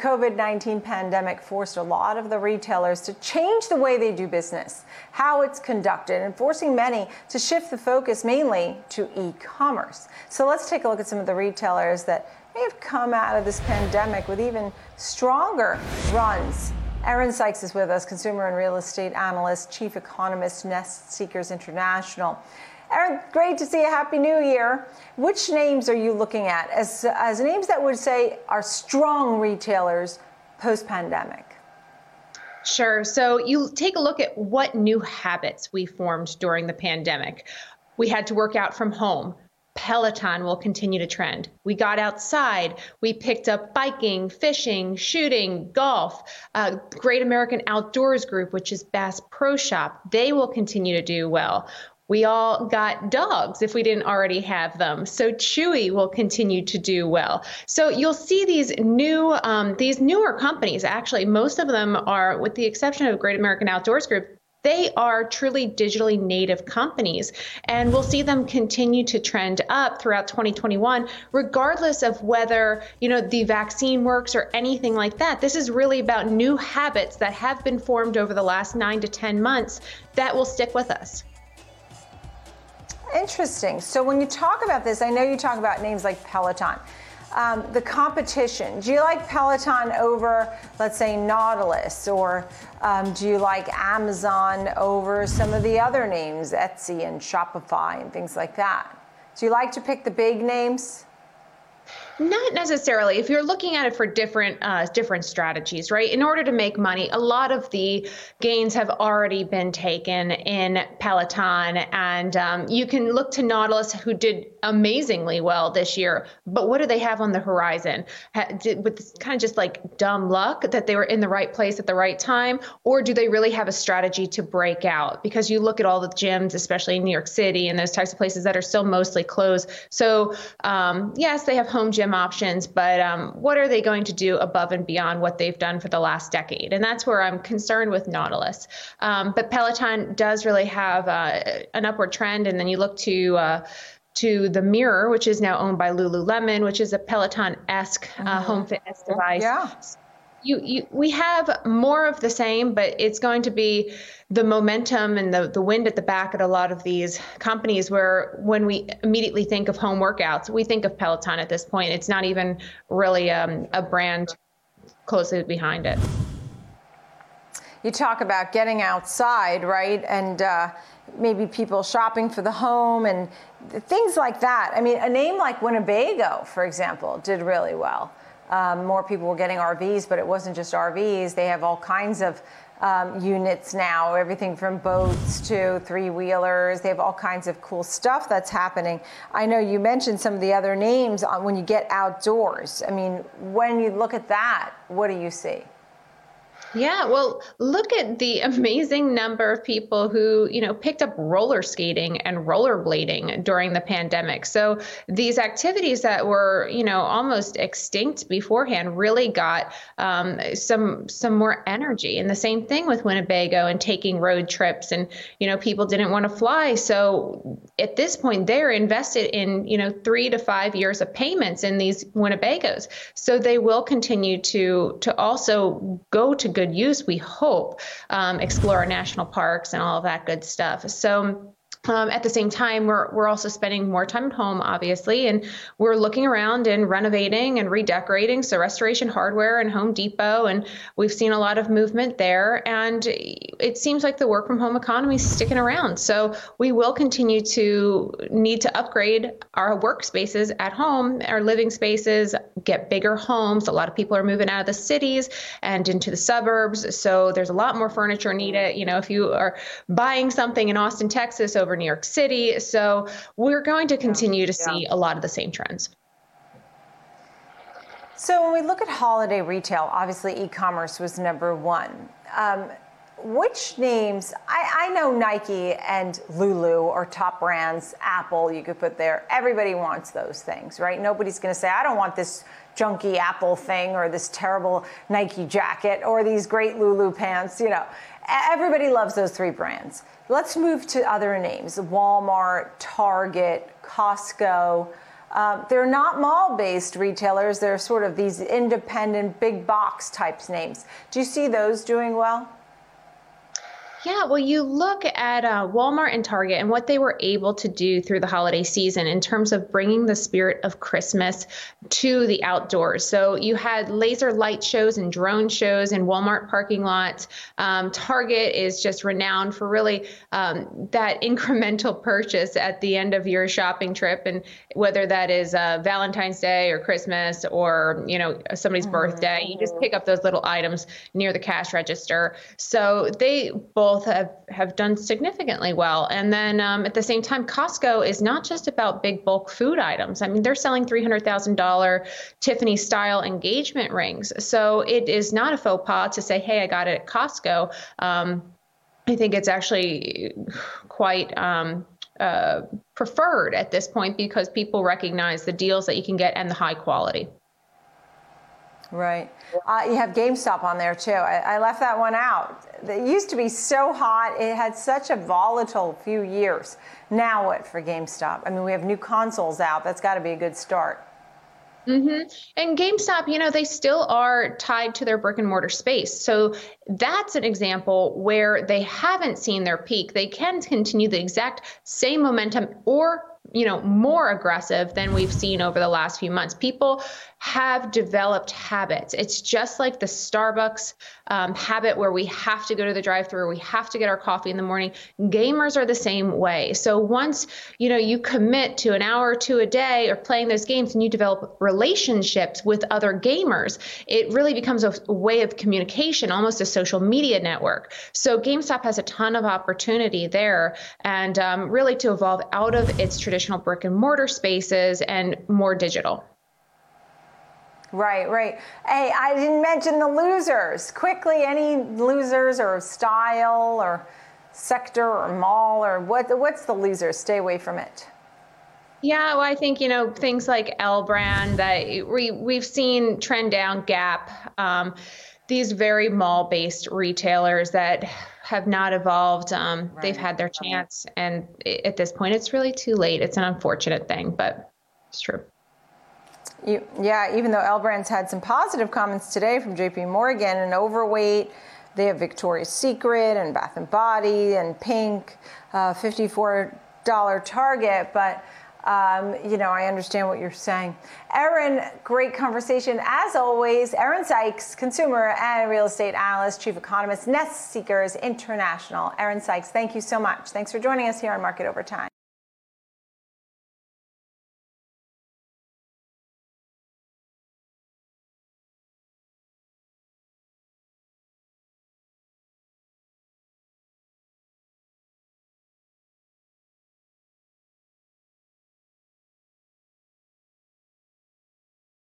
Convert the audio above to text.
COVID 19 pandemic forced a lot of the retailers to change the way they do business, how it's conducted, and forcing many to shift the focus mainly to e commerce. So let's take a look at some of the retailers that may have come out of this pandemic with even stronger runs. Erin Sykes is with us, consumer and real estate analyst, chief economist, Nest Seekers International. Erin, great to see you. Happy New Year. Which names are you looking at as, as names that would say are strong retailers post pandemic? Sure. So you take a look at what new habits we formed during the pandemic. We had to work out from home. Peloton will continue to trend. We got outside. We picked up biking, fishing, shooting, golf. Uh, Great American Outdoors Group, which is Bass Pro Shop, they will continue to do well. We all got dogs if we didn't already have them. So Chewy will continue to do well. So you'll see these new, um, these newer companies. Actually, most of them are, with the exception of Great American Outdoors Group, they are truly digitally native companies and we'll see them continue to trend up throughout 2021 regardless of whether you know the vaccine works or anything like that this is really about new habits that have been formed over the last 9 to 10 months that will stick with us Interesting. So when you talk about this, I know you talk about names like Peloton. Um, the competition. Do you like Peloton over, let's say, Nautilus, or um, do you like Amazon over some of the other names, Etsy and Shopify and things like that? Do you like to pick the big names? Not necessarily. If you're looking at it for different uh, different strategies, right? In order to make money, a lot of the gains have already been taken in Peloton, and um, you can look to Nautilus, who did amazingly well this year. But what do they have on the horizon? with kind of just like dumb luck that they were in the right place at the right time, or do they really have a strategy to break out? Because you look at all the gyms, especially in New York City and those types of places that are still mostly closed. So um, yes, they have home gym options, but um, what are they going to do above and beyond what they've done for the last decade? And that's where I'm concerned with Nautilus. Um, but Peloton does really have uh, an upward trend, and then you look to uh, to the Mirror, which is now owned by Lululemon, which is a Peloton-esque uh, mm-hmm. home fitness device. Yeah. You, you, we have more of the same, but it's going to be the momentum and the, the wind at the back at a lot of these companies where when we immediately think of home workouts, we think of Peloton at this point. It's not even really um, a brand closely behind it. You talk about getting outside, right? And uh, maybe people shopping for the home and things like that. I mean, a name like Winnebago, for example, did really well. Um, more people were getting RVs, but it wasn't just RVs. They have all kinds of um, units now, everything from boats to three wheelers. They have all kinds of cool stuff that's happening. I know you mentioned some of the other names on when you get outdoors. I mean, when you look at that, what do you see? Yeah, well, look at the amazing number of people who, you know, picked up roller skating and rollerblading during the pandemic. So these activities that were, you know, almost extinct beforehand really got um, some some more energy. And the same thing with Winnebago and taking road trips. And you know, people didn't want to fly, so at this point they're invested in, you know, three to five years of payments in these Winnebagos. So they will continue to to also go to good use, we hope, um, explore our national parks and all of that good stuff. So um, at the same time, we're, we're also spending more time at home, obviously, and we're looking around and renovating and redecorating. So, Restoration Hardware and Home Depot, and we've seen a lot of movement there. And it seems like the work from home economy is sticking around. So, we will continue to need to upgrade our workspaces at home, our living spaces, get bigger homes. A lot of people are moving out of the cities and into the suburbs. So, there's a lot more furniture needed. You know, if you are buying something in Austin, Texas over over New York City. So we're going to continue to see a lot of the same trends. So when we look at holiday retail, obviously e-commerce was number one. Um, which names? I, I, know Nike and Lulu are top brands. Apple, you could put there. Everybody wants those things, right? Nobody's going to say, I don't want this junky Apple thing or this terrible Nike jacket or these great Lulu pants. You know, everybody loves those three brands. Let's move to other names Walmart, Target, Costco. uh, they're not mall based retailers, they're sort of these independent big box types names. Do you see those doing well? Yeah, well, you look at uh, Walmart and Target and what they were able to do through the holiday season in terms of bringing the spirit of Christmas to the outdoors. So you had laser light shows and drone shows in Walmart parking lots. Um, Target is just renowned for really um, that incremental purchase at the end of your shopping trip, and whether that is uh, Valentine's Day or Christmas or you know somebody's mm-hmm. birthday, you just pick up those little items near the cash register. So they both both have, have done significantly well. And then um, at the same time, Costco is not just about big bulk food items. I mean, they're selling $300,000 Tiffany style engagement rings. So it is not a faux pas to say, hey, I got it at Costco. Um, I think it's actually quite um, uh, preferred at this point because people recognize the deals that you can get and the high quality. Right. Uh, you have GameStop on there too. I, I, left that one out. It used to be so hot. It had such a volatile few years. Now what for GameStop? I mean, we have new consoles out. That's got to be a good start. Mm-hmm. And GameStop, you know, they still are tied to their brick and mortar space. So that's an example where they haven't seen their peak. They can continue the exact same momentum or you know more aggressive than we've seen over the last few months. People have developed habits. It's just like the starbucks um, habit where we have to go to the drive through we have to get our coffee in the morning. Gamers are the same way. So once you know you commit to an hour or two a day or playing those games and you develop relationships with other gamers it really becomes a way of communication almost a social media network. So gamestop has a ton of opportunity there and um, really to evolve out of its traditional brick and mortar spaces and more digital. Right, right. Hey, I didn't mention the losers. Quickly, any losers or style or sector or mall or what? What's the loser? Stay away from it. Yeah, well, I think you know things like L brand that we we've seen trend down. Gap, um, these very mall based retailers that have not evolved. Um, right. They've had their chance, and at this point, it's really too late. It's an unfortunate thing, but it's true. You, yeah, even though L Brands had some positive comments today from JP Morgan and overweight, they have Victoria's Secret and Bath and Body and Pink, uh, $54 target, but um, you know, I understand what you're saying. Erin, great conversation as always. Erin Sykes, consumer and real estate analyst, chief economist, Nest Seekers International. Erin Sykes, thank you so much. Thanks for joining us here on Market Over Time.